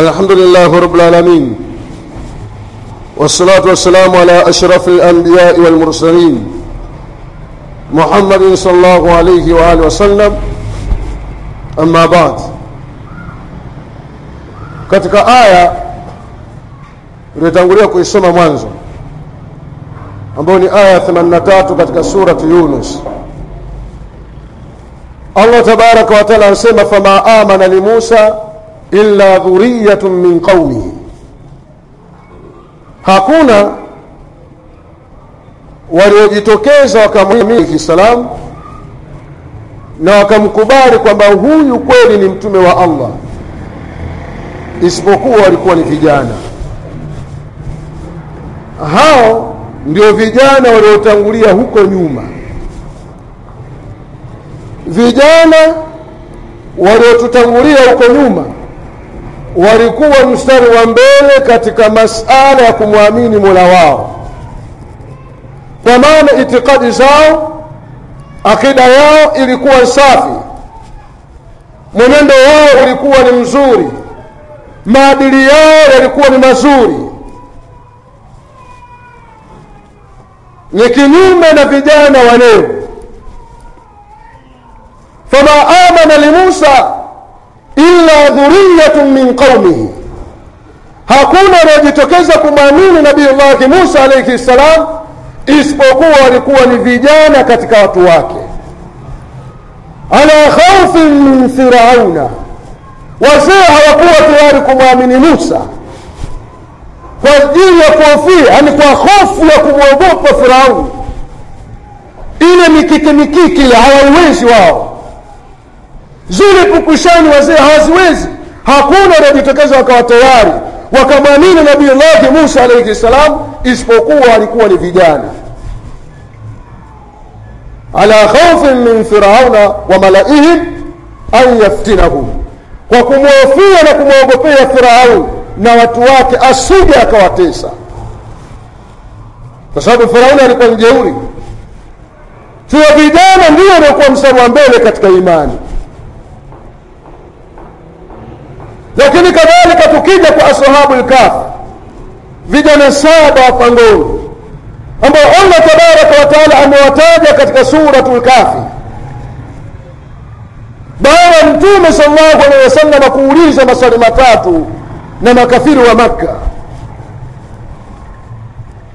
الحمد لله رب العالمين والصلاة والسلام على أشرف الأنبياء والمرسلين محمد صلى الله عليه وآله وسلم. أما بعد كتك آية لتنقليك إسمى منزو أبوني آية ثمانة تاتو كتك سورة يونس الله تبارك وتعالى سيما فما آمن لموسى illa dhuriyatun min qaumihi hakuna waliojitokeza wakamwamini kiislamu na wakamkubali kwamba huyu kweli ni mtume wa Allah isipokuwa walikuwa ni vijana. Hao ndio vijana waliotangulia huko nyuma. Vijana waliotutangulia huko nyuma walikuwa mstari wa mbele katika masala ya kumwamini mola wao. Kwa maana itikadi zao akida yao ilikuwa safi. Mwenendo wao ulikuwa ni mzuri. Maadili yao yalikuwa ni mazuri. Ni kinyume na vijana wa leo. Fama amana limusa illa dhuriyatun min qaumihi hakuna anayejitokeza kumwamini nabiyullahi musa alaihi ssalam isipokuwa walikuwa ni vijana katika watu wake. Ala khaufin min firauna. Wazee hawakuwa tayari kumwamini musa. Kwa ajili ya kuhofia yani kwa hofu ya kumwogopa firauni. Ile mikiki mikiki hawaiwezi wao zile pukushani wazee hawaziwezi. Hakuna waliojitokeza wakawa tayari wakamwamini nabiullahi musa alaihi ssalam isipokuwa walikuwa ni vijana. Ala khaufin min firauna wa malaihim an yaftinahum kwa kumhofia na kumwogopea firaun na watu wake asije akawatesa. Kwa sababu firauni alikuwa mjeuri tuwa vijana ndio waliokuwa mstari wa mbele katika imani lakini kadhalika tukija kwa ashabu lkafi vijana saba wa pangoni ambao allah tabaraka wa taala amewataja katika suratu lkafi baada ya mtume sal llahu alehi wasallam kuuliza maswali matatu na makafiri wa makka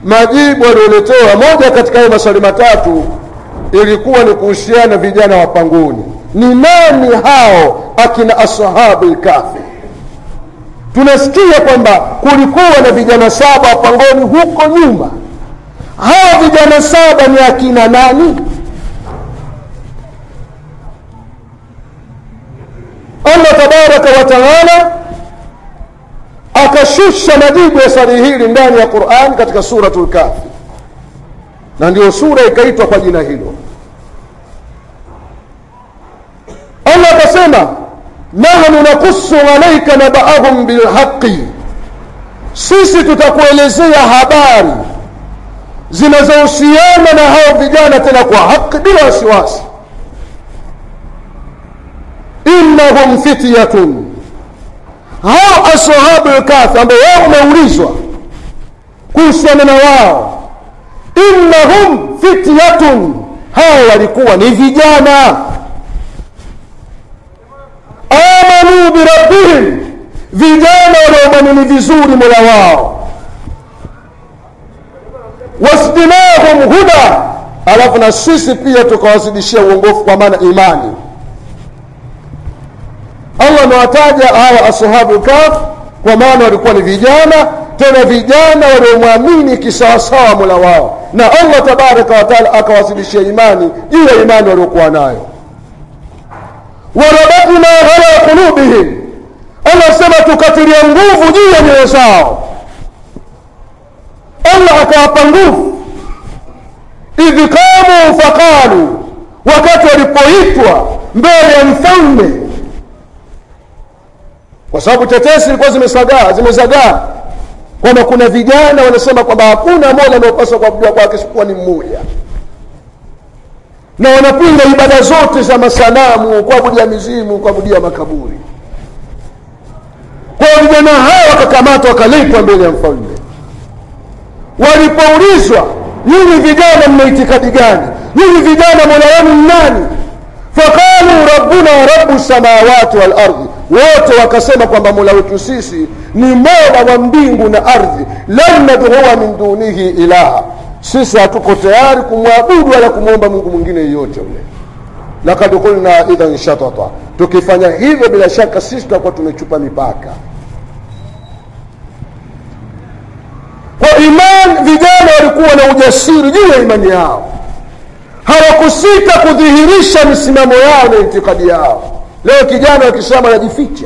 majibu alioletewa moja katika hayo maswali matatu ilikuwa ni kuhusiana vijana wa pangoni. Ni nani hao akina ashabu lkafi tunasikia kwamba kulikuwa na vijana saba pangoni huko nyuma. Hawa vijana saba ni akina nani? Allah tabaraka wataala akashusha majibu ya swali hili ndani ya quran katika suratu lkafi na ndio sura ikaitwa kwa jina hilo. Allah akasema nahnu nakusu alaika nabaahum bilhaqi. Sisi tutakuelezea habari zinazohusiana na hao vijana tena kwa haki bila wasiwasi. Innahum fityatun. Hao ashabu lkafi ambao wao umeulizwa kuhusiana na wao. Innahum fityatun. Hao walikuwa ni vijana amanu birabbihim vijana waliomwamini vizuri mola wao. Wasdinahum huda. Alafu na sisi pia tukawazidishia uongofu kwa maana imani. Allah amewataja hawa ashabu kaf kwa maana walikuwa ni vijana tena vijana waliomwamini kisawasawa mola wao. Na allah tabaraka wataala akawazidishia imani juu ya imani waliokuwa nayo warabatna ala qulubihim. Allah asema tukatilia nguvu juu ya nyoyo zao. Allah akawapa nguvu. Idh qamu faqalu wakati walipoitwa mbele ya mfalme. Kwa sababu tetesi zilikuwa zimesagaa zimezagaa kwamba kuna vijana wanasema kwamba hakuna mola anaopaswa kuabudiwa kwake isipokuwa ni mmoja na wanapinga ibada zote za masanamu kuabudia mizimu kuabudia makaburi. Kwa vijana hao wakakamatwa wakaletwa mbele ya mfalme. Walipoulizwa nyinyi vijana mna itikadi gani? Nyinyi vijana mola wenu ni nani? Faqalu rabbuna rabu samawati wal ardhi wote wakasema kwamba mola wetu sisi ni mola wa mbingu na ardhi. Lan nadhua min dunihi ilaha sisi hatuko tayari kumwabudu wala kumwomba mungu mwingine yeyote ule. Lakad kulna idhan shatata. Tukifanya hivyo bila shaka sisi tutakuwa tumechupa mipaka. Kwa iman vijana walikuwa na ujasiri juu ya imani yao. Hawakusita kudhihirisha misimamo yao na itikadi yao. Leo kijana wa anajificha.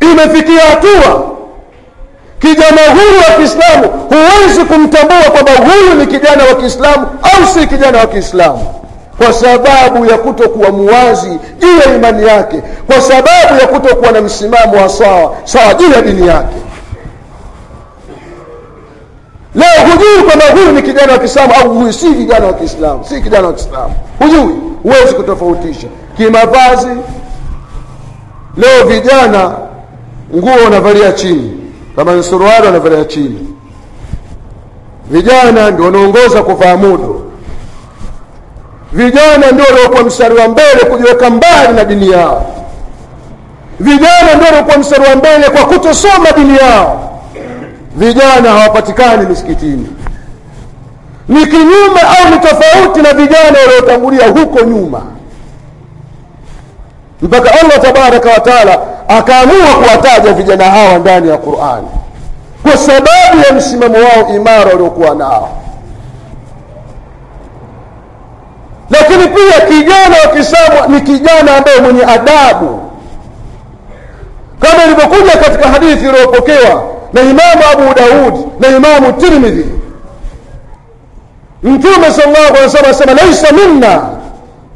Imefikia hatua kijana huyu wa kiislamu huwezi kumtambua kwamba huyu ni kijana wa kiislamu au si kijana wa kiislamu. Kwa sababu ya kutokuwa muwazi juu ya imani yake kwa sababu ya kutokuwa na msimamo wa sawa sawa juu ya dini yake. Leo hujui kwamba huyu ni kijana wa kiislamu au huyu si kijana wa kiislamu si kijana wa kiislamu. Hujui huwezi kutofautisha. Kimavazi leo vijana nguo wanavalia chini kama suruali wanavalia chini. Vijana ndio wanaongoza kuvaa mudo. Vijana ndio waliokuwa mstari wa mbele kujiweka mbali na dini yao. Vijana ndio waliokuwa mstari wa mbele kwa kutosoma dini yao. Vijana hawapatikani misikitini. Ni kinyume au ni tofauti na vijana waliotangulia huko nyuma. Mpaka allah tabaraka wa taala akaamua kuwataja vijana hawa ndani ya qurani kwa sababu ya msimamo wao imara waliokuwa nao. Lakini pia kijana wa kiislamu ni kijana ambaye mwenye adabu. Kama ilivyokuja katika hadithi iliyopokewa na imamu abu Daudi na imamu tirmidhi. Mtume sal llahu alih wasallam asema laisa minna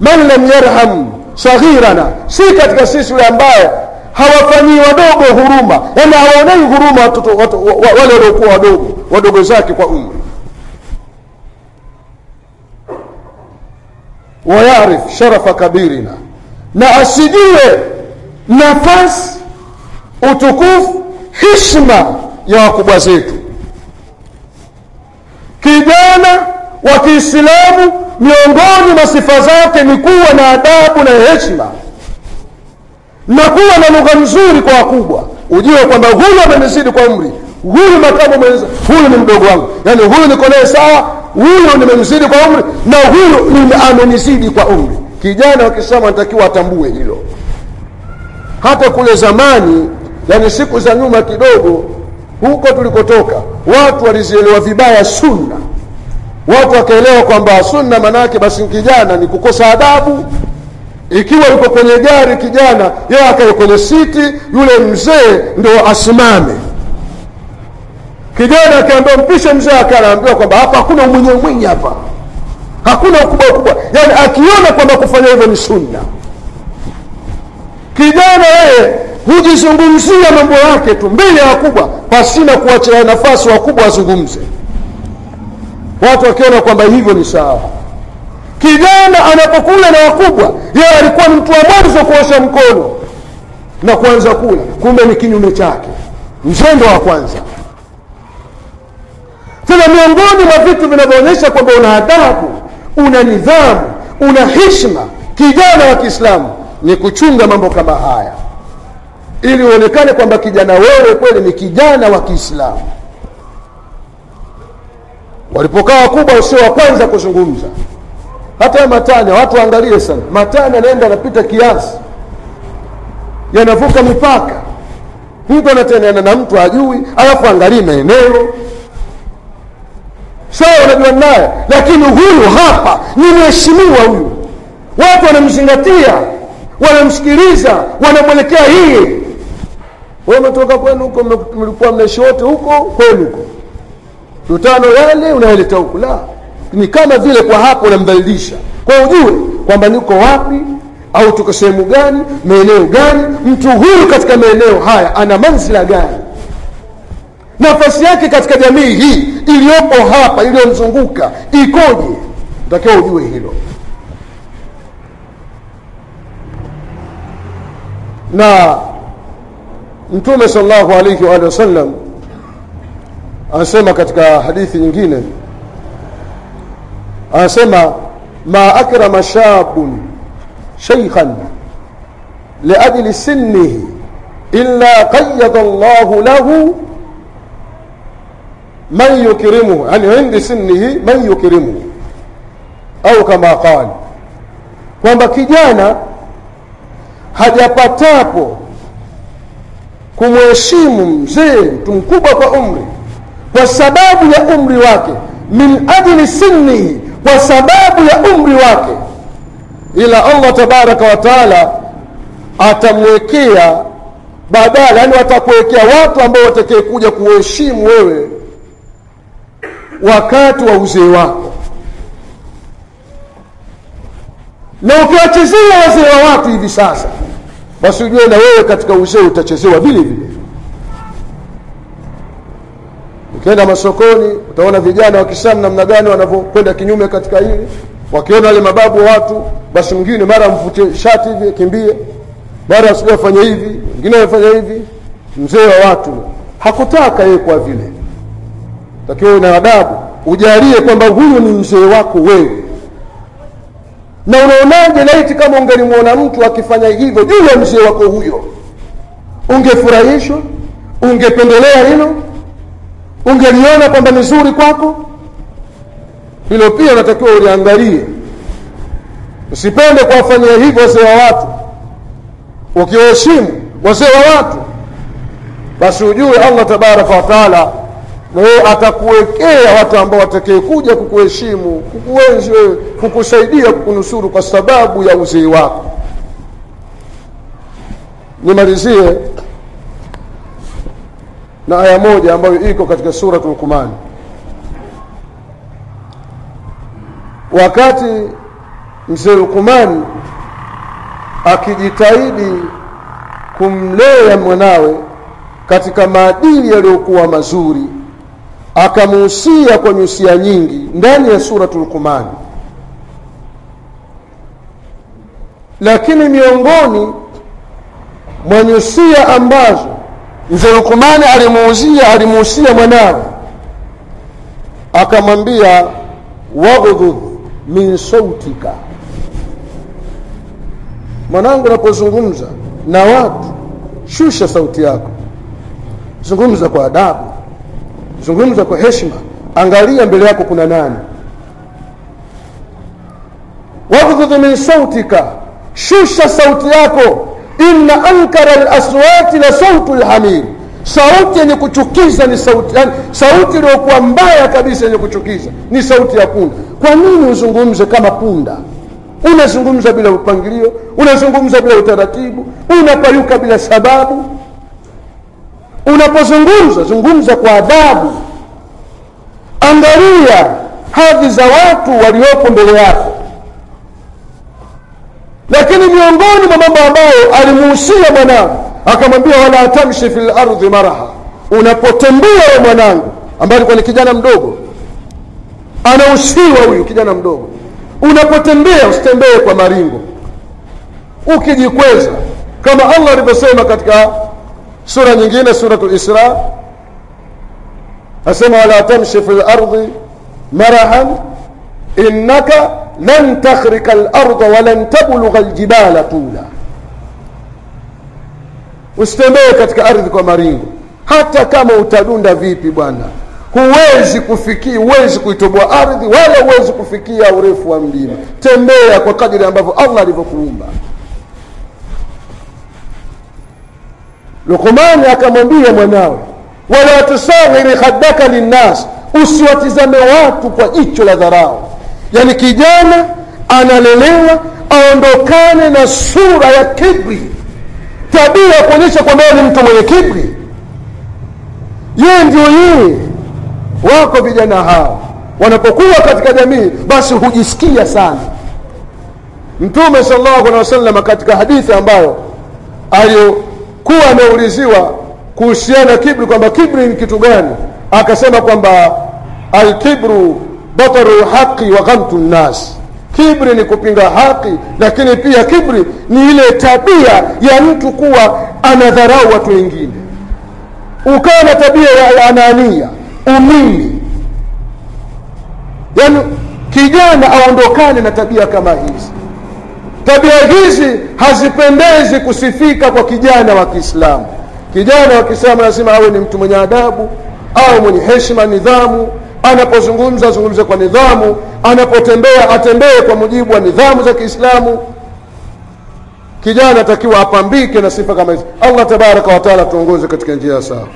man lam yarham saghirana. Si katika sisi yule ambaye hawafanyii wadogo huruma. Yaani hawaonei huruma watoto wale waliokuwa wadogo wadogo zake kwa umri wayarif sharafa kabirina. Na asijue nafasi utukufu hishma ya wakubwa zetu. Kijana wa kiislamu miongoni mwa sifa zake ni kuwa na adabu na heshima na kuwa na lugha nzuri kwa wakubwa. Ujue kwamba huyu amenizidi kwa umri. Huyu makamu mwenza huyu ni mdogo wangu. Yaani huyu niko sawa huyu nimemzidi kwa umri na huyu amenizidi kwa umri. Kijana wa kiislamu anatakiwa atambue hilo. Hata kule zamani yani siku za nyuma kidogo huko tulikotoka watu walizielewa vibaya sunna. Watu wakaelewa kwamba sunna maanaake basi kijana ni kukosa adabu ikiwa yuko kwenye gari kijana yeye akae kwenye siti yule mzee ndo asimame. Kijana akaambiwa mpishe mzee akaambiwa kwamba hapa hakuna umwenye mwenye hapa. Hakuna ukubwa ukubwa. Yaani akiona kwamba kufanya hivyo ni sunna. Kijana yeye hujizungumzia mambo yake tu mbele ya wakubwa pasina kuachia nafasi wakubwa wazungumze watu wakiona kwamba hivyo ni sawa kijana anapokula na wakubwa yeye alikuwa ni mtu wa mwanzo kuosha mkono na kuanza kula. Kumbe ni kinyume chake mzendo wa kwanza. Tena miongoni mwa vitu vinavyoonyesha kwamba una adabu una nidhamu una hishma kijana wa kiislamu ni kuchunga mambo kama haya. Ili uonekane kwamba kijana wewe kweli ni kijana wa kiislamu. Walipokaa wakubwa usio wa kwanza kuzungumza hata matani watu waangalie sana. Matani anaenda anapita kiasi. Yanavuka mipaka. Mtu anatendeana na mtu ajui alafu angalii maeneo. Sawa unajua naye lakini huyu hapa ni mheshimiwa huyu. Watu wanamzingatia wanamsikiliza wanamwelekea hii we umetoka kwenu huko mlikuwa mnaishi wote huko kwenu huko. Tutano yale unayoleta huku la ni kama vile kwa hapo unamdhalilisha kwa ujue kwamba niko wapi au tuko sehemu gani maeneo gani mtu huyu katika maeneo haya ana manzila gani. Nafasi yake katika jamii hii iliyopo hapa iliyomzunguka ikoje? Takiwa ujue hilo. Na mtume sal alayhi wa alihi wasallam anasema katika hadithi nyingine anasema ma akrama shabun shaykhan liajli sinnihi illa qayyada Allahu lahu man yukrimuhu yani indi sinnihi man yukrimuhu au kama qala kwamba kijana hajapatapo kumheshimu mzee mtu mkubwa kwa umri kwa sababu ya umri wake min ajli sinnihi kwa sababu ya umri wake. Ila Allah tabaraka wa taala atamwekea badala yani watakuwekea watu ambao watakee kuja kuheshimu wewe wakati wa uzee wako. Na ukiwachezea wazee wa watu hivi sasa basi ujue na wewe katika uzee utachezewa vile vile ukienda masokoni utaona vijana wa Kiislamu namna gani wanavyokwenda kinyume katika hili. Wakiona wale mababu wa watu basi mwingine mara amvute shati hivi akimbie. Mara asije afanye hivi mwingine afanye hivi. Mzee wa watu hakutaka yeye kwa vile. Takiwa una adabu. Ujalie kwamba huyu ni mzee wako wewe. Na unaonaje laiti kama ungelimuona mtu akifanya hivyo juu ya mzee wako huyo? Ungefurahishwa? Ungependelea hilo ungeliona kwamba ni zuri kwako hilo pia unatakiwa uliangalie. Usipende kuwafanyia hivyo wazee wa watu. Ukiwaheshimu wazee wa watu basi ujue allah tabaraka wataala naye atakuwekea watu ambao watakee kuja kukuheshimu kukuenzi wewe kukusaidia kukunusuru kwa sababu ya uzee wako. Nimalizie na aya moja ambayo iko katika suratul Lukumani. wakati mzee Lukumani akijitahidi kumlea mwanawe katika maadili yaliyokuwa mazuri akamuhusia kwa nyusia nyingi ndani ya surat lukumani lakini miongoni mwa nyusia ambazo mzee Lukumani alimuuzia alimuusia mwanawe. Akamwambia waghdhud min sautika. Mwanangu unapozungumza na watu shusha sauti yako. Zungumza kwa adabu. Zungumza kwa heshima. Angalia mbele yako kuna nani. Waghdhud min sautika. Shusha sauti yako inna ankara alaswati la sautu lhamir sauti yenye kuchukiza ni sauti yani, sauti iliyokuwa mbaya kabisa yenye kuchukiza ni sauti ya punda. Kwa nini uzungumze kama punda? Unazungumza bila upangilio unazungumza bila utaratibu unapayuka bila sababu. Unapozungumza zungumza kwa adabu angalia hadhi za watu waliopo mbele yako miongoni mwa mambo ambayo alimuhusia mwanangu akamwambia wala tamshi fil ardhi maraha. Unapotembea we mwanangu ambaye alikuwa ni kijana mdogo anahusiwa huyu kijana mdogo. Unapotembea usitembee kwa maringo ukijikweza kama allah alivyosema katika sura nyingine suratul isra asema wala tamshi fi lardi marahan innaka lan takhrika al-ardha tablugha al-jibala tula. Usitembee katika ardhi kwa maringo. Hata kama utadunda vipi bwana huwezi kufikia huwezi kuitoboa ardhi wala huwezi kufikia urefu wa mlima. Tembea kwa kadiri ambavyo allah alivyokuumba. Luqmani akamwambia mwanawe wala tusaghiri khaddaka linnas usiwatizame watu kwa jicho la dharau yani kijana analelewa aondokane na sura ya kibri. Tabia ya kuonyesha kwamba ni mtu mwenye kibri. Yeye ndio yeye. Wako vijana hao. Wanapokuwa katika jamii basi hujisikia sana. Mtume sallallahu alaihi wasallam katika hadithi ambayo aliyokuwa ameuliziwa kuhusiana kibri kwamba kibri ni kitu gani akasema kwamba alkibru bataru lhaqi wa ghamtu nnas. Kibri ni kupinga haki lakini pia kibri ni ile tabia ya mtu kuwa anadharau watu wengine. Ukawa na tabia ya anania umimi yaani kijana aondokane na tabia kama hizi. Tabia hizi hazipendezi kusifika kwa kijana wa kiislamu. Kijana wa kiislamu lazima awe ni mtu mwenye adabu au mwenye heshima nidhamu anapozungumza azungumze kwa nidhamu. Anapotembea atembee kwa mujibu wa nidhamu za kiislamu. Kijana atakiwa apambike na sifa kama hizi. Allah tabaraka wataala tuongoze katika njia ya sawa